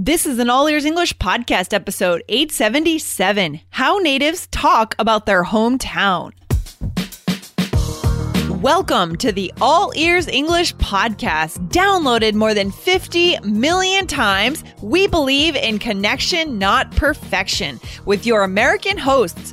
This is an All Ears English podcast episode 877 How Natives Talk About Their Hometown. Welcome to the All Ears English podcast, downloaded more than 50 million times. We believe in connection, not perfection, with your American hosts,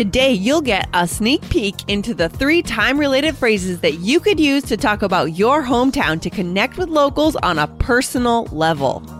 Today, you'll get a sneak peek into the three time related phrases that you could use to talk about your hometown to connect with locals on a personal level.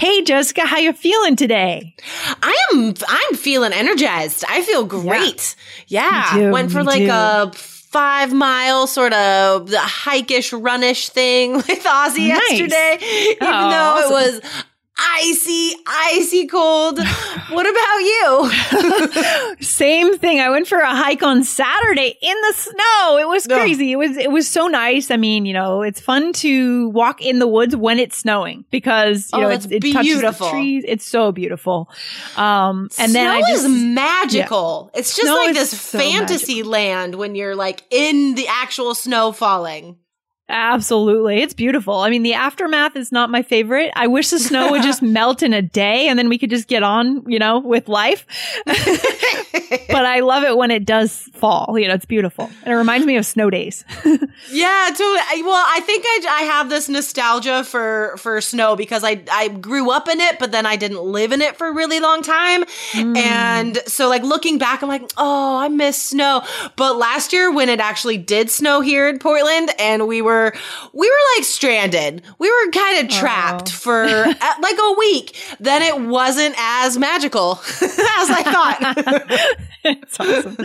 Hey Jessica, how you feeling today? I am I'm feeling energized. I feel great. Yeah. Too, Went for like too. a five mile sort of hike-ish runish thing with Ozzy Nice. yesterday. Even Oh, though awesome. it was icy, icy cold. what about you? Same thing. I went for a hike on Saturday in the snow. It was Ugh. crazy. It was it was so nice. I mean, you know, it's fun to walk in the woods when it's snowing because you Oh, know it's, it touches beautiful. the trees. It's so beautiful. Um, and then Snow I just is magical. It's just Snow like this so fantasy land when you're like in the actual snow falling. Absolutely. It's beautiful. I mean, the aftermath is not my favorite. I wish the snow would just melt in a day and then we could just get on, you know, with life. but I love it when it does fall. You know, it's beautiful. And it reminds me of snow days. Yeah, totally. Well, I think I, I have this nostalgia for for snow because I I grew up in it, but then I didn't live in it for a really long time, mm. and so like looking back, I'm like, oh, I miss snow. But last year when it actually did snow here in Portland, and we were we were like stranded, we were kind of trapped for uh, like a week. Then it wasn't as magical as I thought. it's awesome.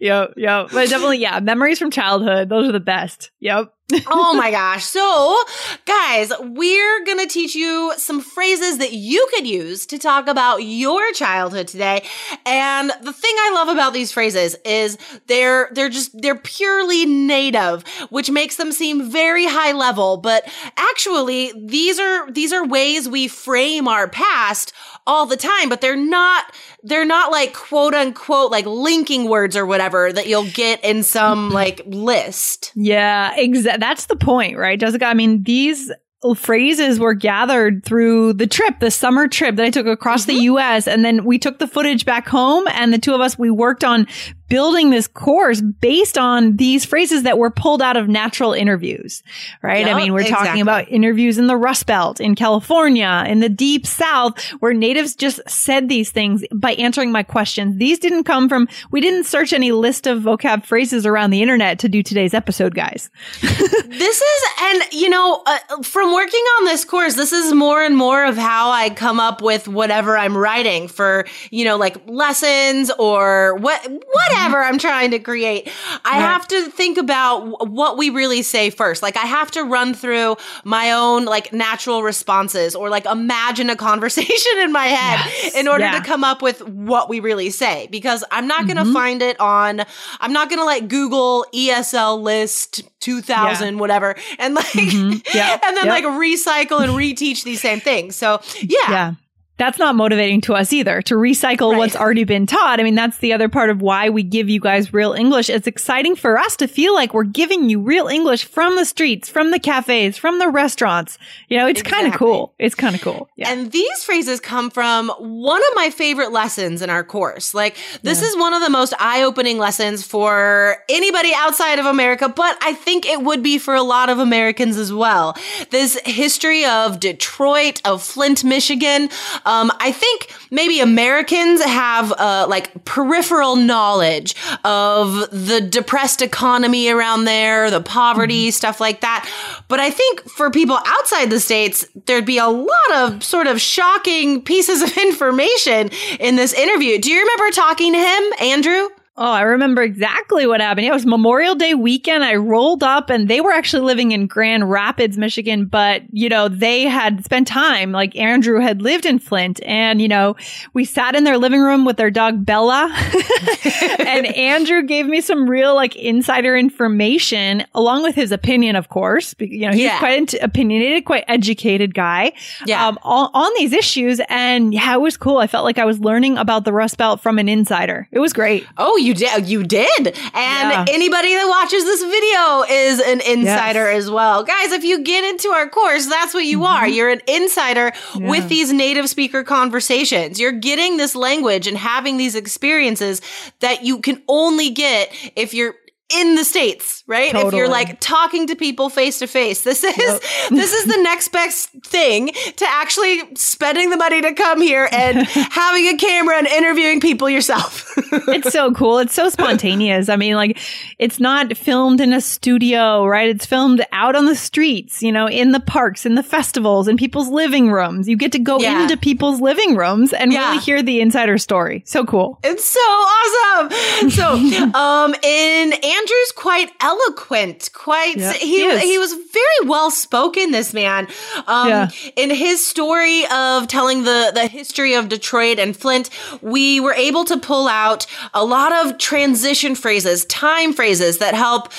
yep. Yep. But definitely, yeah, memories from childhood. Those are the best. Yep. Oh my gosh. So, guys, we're going to teach you some phrases that you could use to talk about your childhood today. And the thing I love about these phrases is they're they're just they're purely native, which makes them seem very high level, but actually these are these are ways we frame our past all the time, but they're not they're not like quote unquote like linking words or whatever that you'll get in some like list. Yeah, exactly. That's the point, right, Jessica? I mean, these phrases were gathered through the trip, the summer trip that I took across the mm-hmm. US. And then we took the footage back home and the two of us, we worked on building this course based on these phrases that were pulled out of natural interviews, right? I mean, we're exactly. talking about interviews in the Rust Belt, in California, in the deep South, where natives just said these things by answering my questions. These didn't come from, we didn't search any list of vocab phrases around the internet to do today's episode, guys. This is, and you know, uh, from working on this course, this is more and more of how I come up with whatever I'm writing for, you know, like lessons or what, whatever I'm trying to create. I have to think about what we really say first. Like, I have to run through my own like natural responses or like imagine a conversation in my head Yes. in order Yeah. to come up with what we really say because I'm not going to find it on, I'm not going to like Google ESL list 2000, whatever, and like, Mhm. Yeah. and then like recycle and reteach these same things. So yeah. Yeah. that's not motivating to us either to recycle Right. what's already been taught. I mean, that's the other part of why we give you guys real English. It's exciting for us to feel like we're giving you real English from the streets, from the cafes, from the restaurants. You know, it's kind of cool. It's kind of cool. Yeah. And these phrases come from one of my favorite lessons in our course. Like, this is one of the most eye opening lessons for anybody outside of America, but I think it would be for a lot of Americans as well. This history of Detroit, of Flint, Michigan. Um, I think maybe Americans have uh, like peripheral knowledge of the depressed economy around there, the poverty, stuff like that. But I think for people outside the states, there'd be a lot of sort of shocking pieces of information in this interview. Do you remember talking to him, Andrew? Oh, I remember exactly what happened. Yeah, it was Memorial Day weekend. I rolled up and they were actually living in Grand Rapids, Michigan, but you know, they had spent time, like Andrew had lived in Flint and you know, we sat in their living room with their dog Bella and Andrew gave me some real like insider information along with his opinion, of course. You know, he's Yeah. quite opinionated, quite educated guy. Yeah. Um, on, on these issues. And yeah, it was cool. I felt like I was learning about the Rust Belt from an insider. It was great. Oh, you did. You did. And Yeah. anybody that watches this video is an insider as well. Guys, if you get into our course, that's what you are. Mm-hmm. You're an insider with these native speaker conversations. You're getting this language and having these experiences that you can only get if you're in the states, right? If you're like talking to people face to face. This is this is the next best thing to actually spending the money to come here and having a camera and interviewing people yourself. it's so cool. It's so spontaneous. I mean, like, it's not filmed in a studio, right? It's filmed out on the streets, you know, in the parks, in the festivals, in people's living rooms. You get to go Yeah. into people's living rooms and Yeah. really hear the insider story. So cool. It's so awesome. So, um, in Andrew's quite eloquent, quite Yeah, he he is. he was very well spoken. This man, um, Yeah. in his story of telling the the history of Detroit and Flint, we were able to pull out a lot of transition phrases, time phrases that help.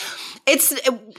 It's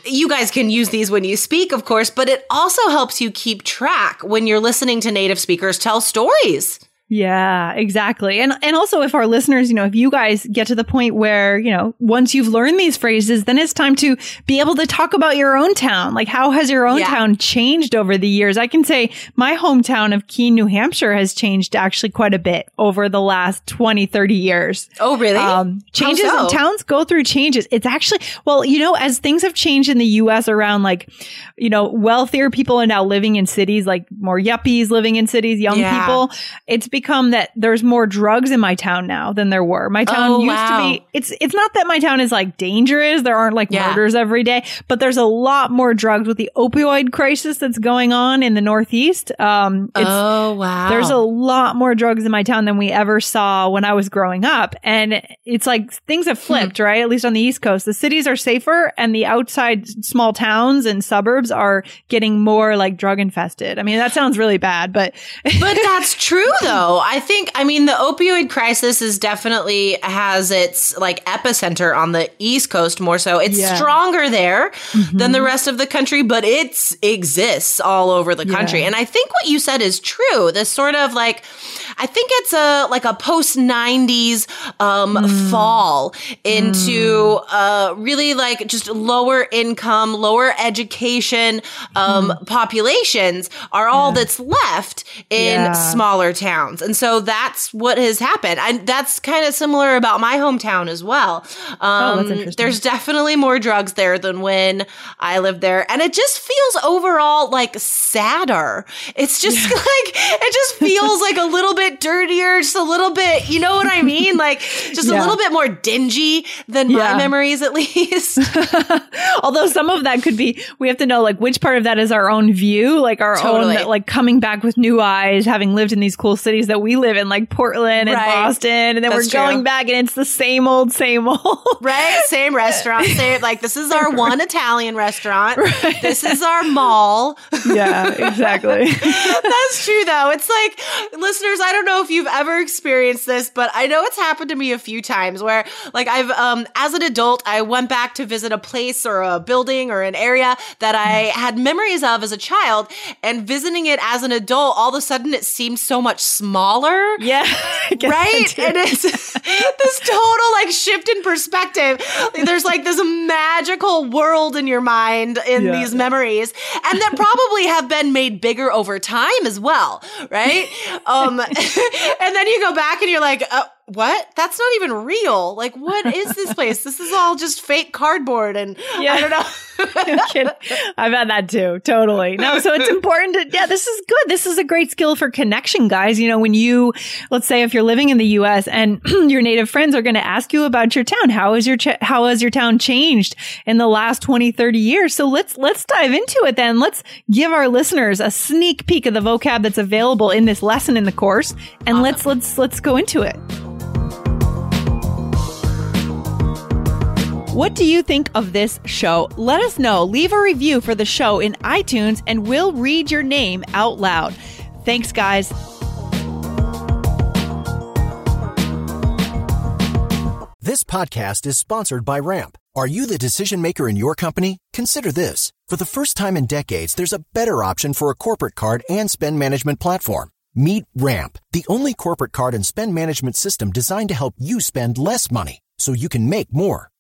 you guys can use these when you speak, of course, but it also helps you keep track when you're listening to native speakers tell stories. Yeah, exactly. And and also if our listeners, you know, if you guys get to the point where, you know, once you've learned these phrases, then it's time to be able to talk about your own town. Like how has your own Yeah. town changed over the years? I can say my hometown of Keene, New Hampshire has changed actually quite a bit over the last 20, 30 years. Oh, really? Um, changes so? towns go through changes. It's actually, well, you know, as things have changed in the US around like, you know, wealthier people are now living in cities, like more yuppies living in cities, young Yeah. people. It's become that there's more drugs in my town now than there were. My town Oh, used wow. to be, it's, it's not that my town is like dangerous. There aren't like Yeah. murders every day, but there's a lot more drugs with the opioid crisis that's going on in the Northeast. Um, it's, oh wow! there's a lot more drugs in my town than we ever saw when I was growing up. And it's like things have flipped, right? At least on the East Coast. The cities are safer and the outside small towns and suburbs are getting more like drug infested. I mean, that sounds really bad, but but that's true though. I think I mean the opioid crisis is definitely has its like epicenter on the East Coast more so. It's Yeah. stronger there than the rest of the country, but it exists all over the country. Yeah. And I think what you said is true. This sort of like I think it's a like a post 90s um fall into uh really like just lower income, lower education um populations are all that's left in Yeah. smaller towns. And so that's what has happened. And that's kind of similar about my hometown as well. Um, interesting. there's definitely more drugs there than when I lived there. And it just feels overall like sadder. It's just like, it just feels like a little bit dirtier, just a little bit, you know what I mean? Like just a little bit more dingy than my memories at least. although some of that could be, we have to know like which part of that is our own view, like our Totally. own, like coming back with new eyes, having lived in these cool cities that we live in, like Portland and Right. Boston. And then That's we're going true. back and it's the same old, same old. Right? Same restaurant. Same, like, this is our one Italian restaurant. This is our mall. yeah, exactly. That's true, though. It's like, listeners, I don't know if you've ever experienced this, but I know it's happened to me a few times where like I've um as an adult I went back to visit a place or a building or an area that I had memories of as a child and visiting it as an adult all of a sudden it seems so much smaller. Yeah. Right? And it's this total like shift in perspective. There's like this magical world in your mind in yeah. these memories and that probably have been made bigger over time as well, right? um and then you go back and you're like, uh, what? That's not even real. Like, what is this place? this is all just fake cardboard. And yeah. I don't know. I've had that too. Totally. No, so it's important to, yeah, this is good. This is a great skill for connection, guys. You know, when you, let's say if you're living in the US and your native friends are going to ask you about your town, how is your, ch- how has your town changed in the last 20, 30 years? So let's, let's dive into it then. Let's give our listeners a sneak peek of the vocab that's available in this lesson in the course. And awesome. let's, let's, let's go into it. What do you think of this show? Let us know. Leave a review for the show in iTunes and we'll read your name out loud. Thanks, guys. This podcast is sponsored by Ramp. Are you the decision maker in your company? Consider this. For the first time in decades, there's a better option for a corporate card and spend management platform. Meet Ramp, the only corporate card and spend management system designed to help you spend less money so you can make more.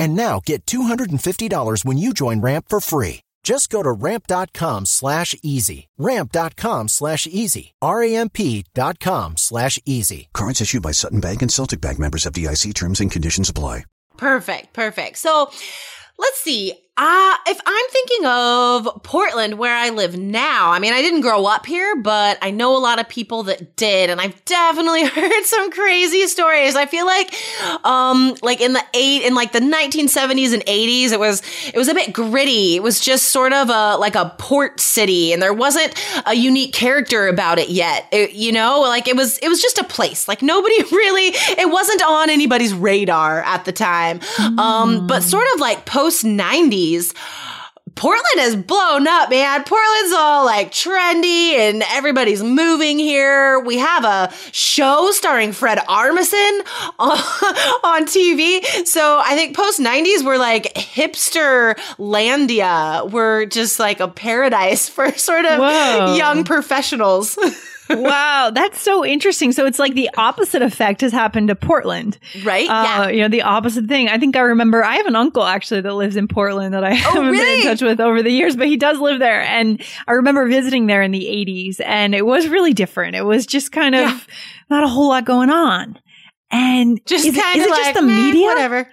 And now get $250 when you join Ramp for free. Just go to ramp.com slash easy. Ramp.com slash easy. R-A-M-P dot com slash easy. Cards issued by Sutton Bank and Celtic Bank members FDIC terms and conditions apply. Perfect, perfect. So let's see. Uh, if I'm thinking of Portland, where I live now, I mean, I didn't grow up here, but I know a lot of people that did, and I've definitely heard some crazy stories. I feel like, um, like in the eight, in like the 1970s and 80s, it was, it was a bit gritty. It was just sort of a, like a port city, and there wasn't a unique character about it yet. It, you know, like it was, it was just a place. Like nobody really, it wasn't on anybody's radar at the time. Mm. Um, but sort of like post 90s, Portland has blown up, man. Portland's all like trendy and everybody's moving here. We have a show starring Fred Armisen on, on TV. So I think post 90s, we're like hipster landia. We're just like a paradise for sort of Whoa. young professionals. wow, that's so interesting. So it's like the opposite effect has happened to Portland, right? Uh, yeah, you know the opposite thing. I think I remember. I have an uncle actually that lives in Portland that I oh, haven't really? been in touch with over the years, but he does live there, and I remember visiting there in the '80s, and it was really different. It was just kind of yeah. not a whole lot going on, and just kind of like, just the media, whatever.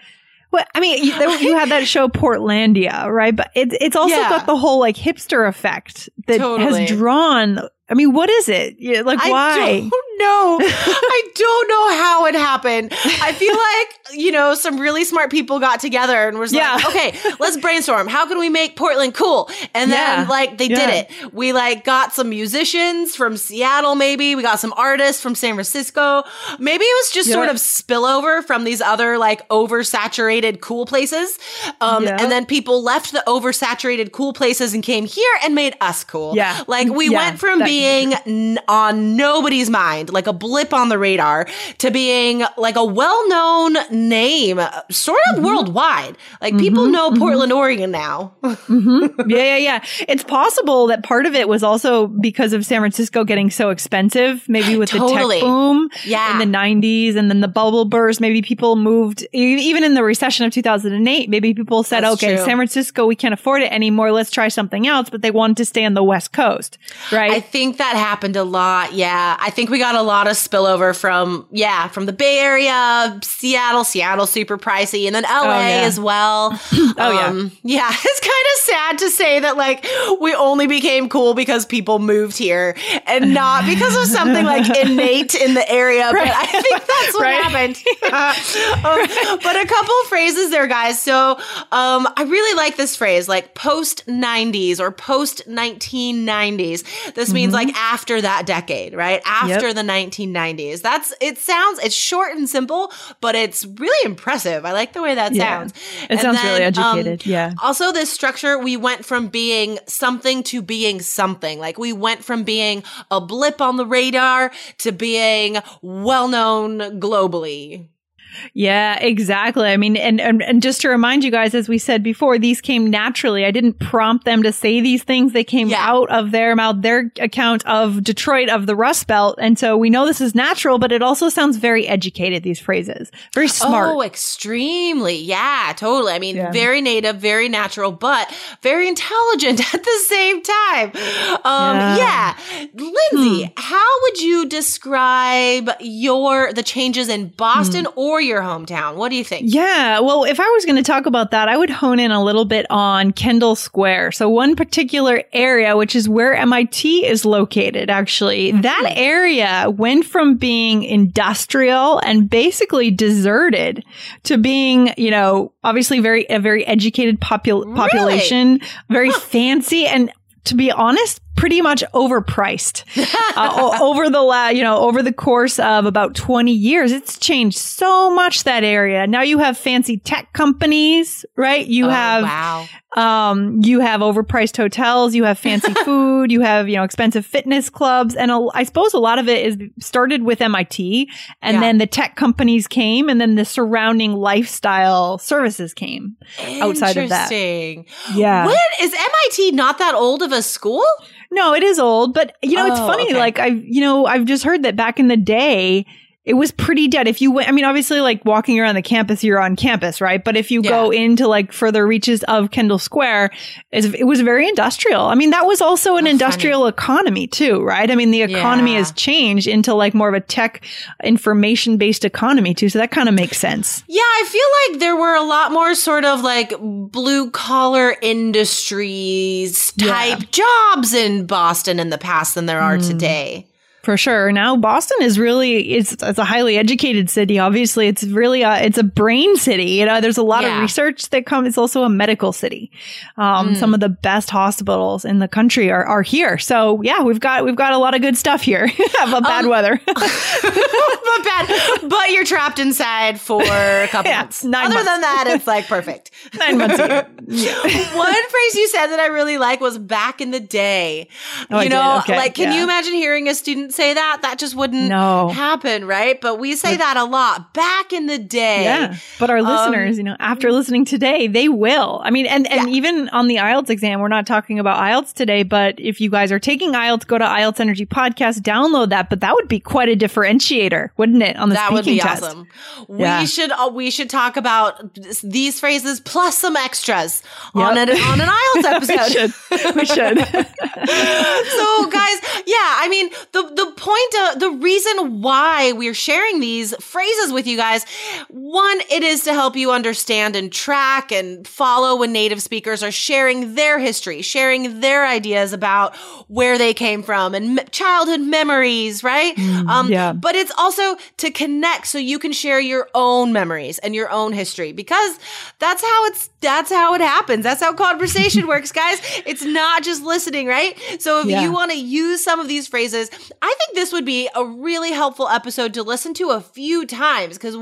Well, I mean, you, you had that show Portlandia, right? But it, it's also yeah. got the whole like hipster effect that totally. has drawn I mean, what is it? Yeah, like, why? I don't know. I don't know how it happened. I feel like, you know, some really smart people got together and was yeah. like, okay, let's brainstorm. How can we make Portland cool? And then, yeah. like, they yeah. did it. We, like, got some musicians from Seattle, maybe. We got some artists from San Francisco. Maybe it was just sort of spillover from these other, like, oversaturated cool places. Um, and then people left the oversaturated cool places and came here and made us cool. Yeah. Like, we went from being being n- on nobody's mind, like a blip on the radar, to being like a well known name, sort of mm-hmm. worldwide. Like mm-hmm. people know mm-hmm. Portland, Oregon now. Mm-hmm. yeah, yeah, yeah. It's possible that part of it was also because of San Francisco getting so expensive, maybe with totally. the tech boom yeah. in the 90s and then the bubble burst. Maybe people moved, even in the recession of 2008, maybe people said, That's okay, true. San Francisco, we can't afford it anymore. Let's try something else. But they wanted to stay on the West Coast, right? I think think that happened a lot. Yeah. I think we got a lot of spillover from, yeah, from the Bay Area, Seattle, Seattle super pricey, and then LA Oh, yeah. as well. oh, yeah. Yeah. It's kind of sad to say that, like, we only became cool because people moved here and not because of something like innate in the area. But I think that's what Right. happened. Um, but a couple phrases there, guys. So um, I really like this phrase, like post 90s or post 1990s. This means like after that decade, right? After the 1990s. That's, it sounds, it's short and simple, but it's really impressive. I like the way that Yeah. sounds. It And sounds really then, um, educated. Yeah. Also, this structure, we went from being something to being something. Like we went from being a blip on the radar to being well known globally. Yeah, exactly. I mean, and, and and just to remind you guys, as we said before, these came naturally. I didn't prompt them to say these things; they came Yeah. out of their mouth, their account of Detroit of the Rust Belt, and so we know this is natural. But it also sounds very educated. These phrases, very smart. Oh, extremely. Yeah, totally. I mean, Yeah. very native, very natural, but very intelligent at the same time. Um, yeah. Yeah. Lindsay, Hmm. how would you describe your the changes in Boston Hmm. or your hometown? What do you think? Yeah, well, if I was going to talk about that, I would hone in a little bit on Kendall Square. So one particular area, which is where MIT is located, actually, mm-hmm. that area went from being industrial and basically deserted to being, you know, obviously very, a very educated popul- population, very fancy and to be honest, pretty much overpriced uh, over the la- you know over the course of about 20 years it's changed so much that area now you have fancy tech companies right you Oh, have wow. um you have overpriced hotels you have fancy food you have you know expensive fitness clubs and a, i suppose a lot of it is started with mit and Yeah. then the tech companies came and then the surrounding lifestyle services came outside of that. Interesting. yeah When is MIT not that old of a school? No, it is old, but you know, it's Oh, funny. okay. Like I, you know, I've just heard that back in the day, it was pretty dead. If you went, I mean, obviously, like walking around the campus, you're on campus, right? But if you go into like further reaches of Kendall Square, it was very industrial. I mean, that was also an Oh, industrial economy too, right? I mean, the economy Yeah. has changed into like more of a tech information based economy too. So that kind of makes sense. Yeah, I feel like there were a lot more sort of like blue collar industries type jobs in Boston in the past than there Mm. are today. For sure. Now Boston is really it's it's a highly educated city. Obviously, it's really a it's a brain city. You know, there's a lot Yeah. of research that comes. It's also a medical city. Um, Some of the best hospitals in the country are, are here. So yeah, we've got we've got a lot of good stuff here. but bad Um, weather. but bad, but you're trapped inside for a couple Yeah, months. nine Other months. than that, it's like perfect. Nine months a year. One phrase you said that I really like was back in the day. Oh, I you did? know, Okay, like, can yeah. you imagine hearing a student say that? That just wouldn't No. happen, right? But we say that a lot. Back in the day. Yeah. But our listeners, you know, after listening today, they will. I mean, and, and even on the IELTS exam, we're not talking about IELTS today, but if you guys are taking IELTS, go to IELTS Energy Podcast, download that. But that would be quite a differentiator, wouldn't it, on the that would speaking be test? awesome. Yeah. We should uh, we should talk about these phrases plus some extras on an on an IELTS episode. we should. We should. so guys yeah i mean the the point uh, the reason why we're sharing these phrases with you guys one it is to help you understand and track and follow when native speakers are sharing their history sharing their ideas about where they came from and childhood memories right um yeah. but it's also to connect so you can share your own memories and your own history because that's how it's that's how it happens that's how conversation works guys it's not just listening right so if Yeah. you want to use some of these phrases i think this would be a really helpful episode to listen to a few times because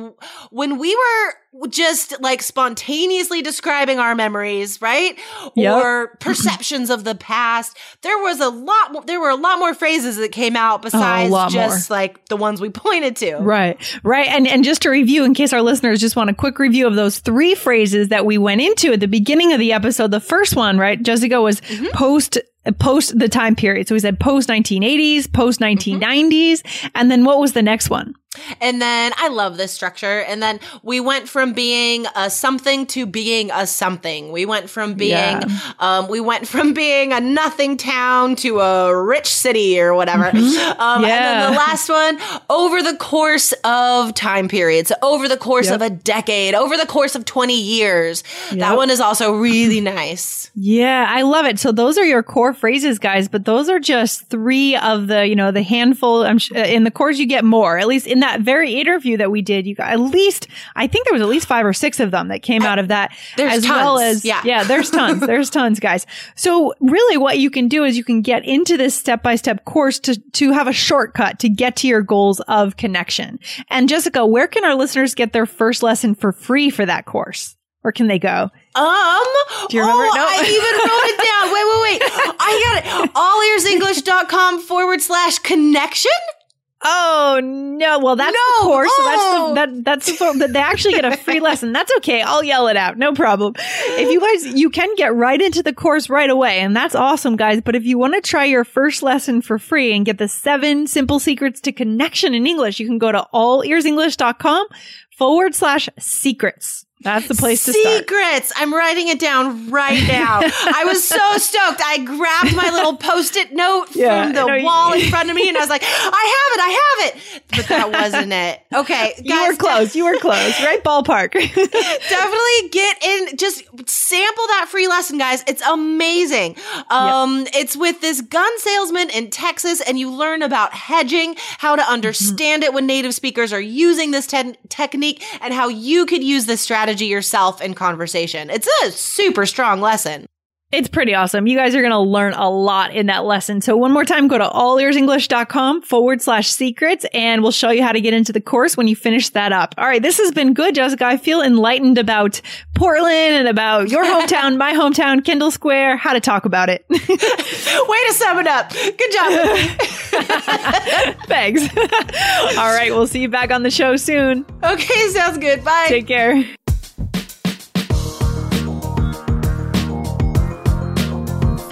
when we were just like spontaneously describing our memories right Yep. or perceptions of the past there was a lot more there were a lot more phrases that came out besides lot just like the ones we pointed to Right, right. And and just to review, in case our listeners just want a quick review of those three phrases that we went into at the beginning of the episode. The first one, right, Jessica, was Mm-hmm. post post the time period. So we said post 1980s, post 1990s, and then what was the next one? And then I love this structure. And then we went from being a something to being a something. We went from being, Yeah. um, we went from being a nothing town to a rich city or whatever. Um, And then the last one, over the course of time periods, over the course Yep. of a decade, over the course of 20 years. Yep. That one is also really nice. Yeah, I love it. So those are your core phrases, guys, but those are just three of the, you know, the handful. I'm sh- uh, in the course you get more. At least in that very interview that we did, you got at least, I think there was at least five or six of them that came out of that. There's as well tons. as, Yeah. yeah, there's tons. there's tons, guys. So really what you can do is you can get into this step by step course to, to have a shortcut to get to your goals of connection. And Jessica, where can our listeners get their first lesson for free for that course? Where can they go? Um, Do you remember? Oh, No. I even wrote it down. Wait, wait, wait. I got it. Allearsenglish.com forward slash connection. Oh no! Well, that's No! the course. So Oh! that's the, oh! that that's the that they actually get a free lesson. That's okay. I'll yell it out. No problem. If you guys, you can get right into the course right away, and that's awesome, guys. But if you want to try your first lesson for free and get the seven simple secrets to connection in English, you can go to allearsenglish.com forward slash secrets. That's the place to start. Secrets. I'm writing it down right now. I was so stoked. I grabbed my little post-it note Yeah, from the you- wall in front of me, and I was like, "I have it. I have it." But that wasn't it. Okay, guys, You were close. You were close. Right ballpark. definitely get in just sample that free lesson guys. It's amazing. Um it's with this gun salesman in texas and you learn about hedging how to understand it when native speakers are using this te- technique and how you could use this strategy yourself in conversation. It's a super strong lesson It's pretty awesome. You guys are going to learn a lot in that lesson. So one more time, go to allearsenglish.com forward slash secrets and we'll show you how to get into the course when you finish that up. All right. This has been good, Jessica. I feel enlightened about Portland and about your hometown, my hometown, Kendall Square, how to talk about it. way to sum it up good job Thanks. All right. We'll see you back on the show soon. okay sounds good bye Take care.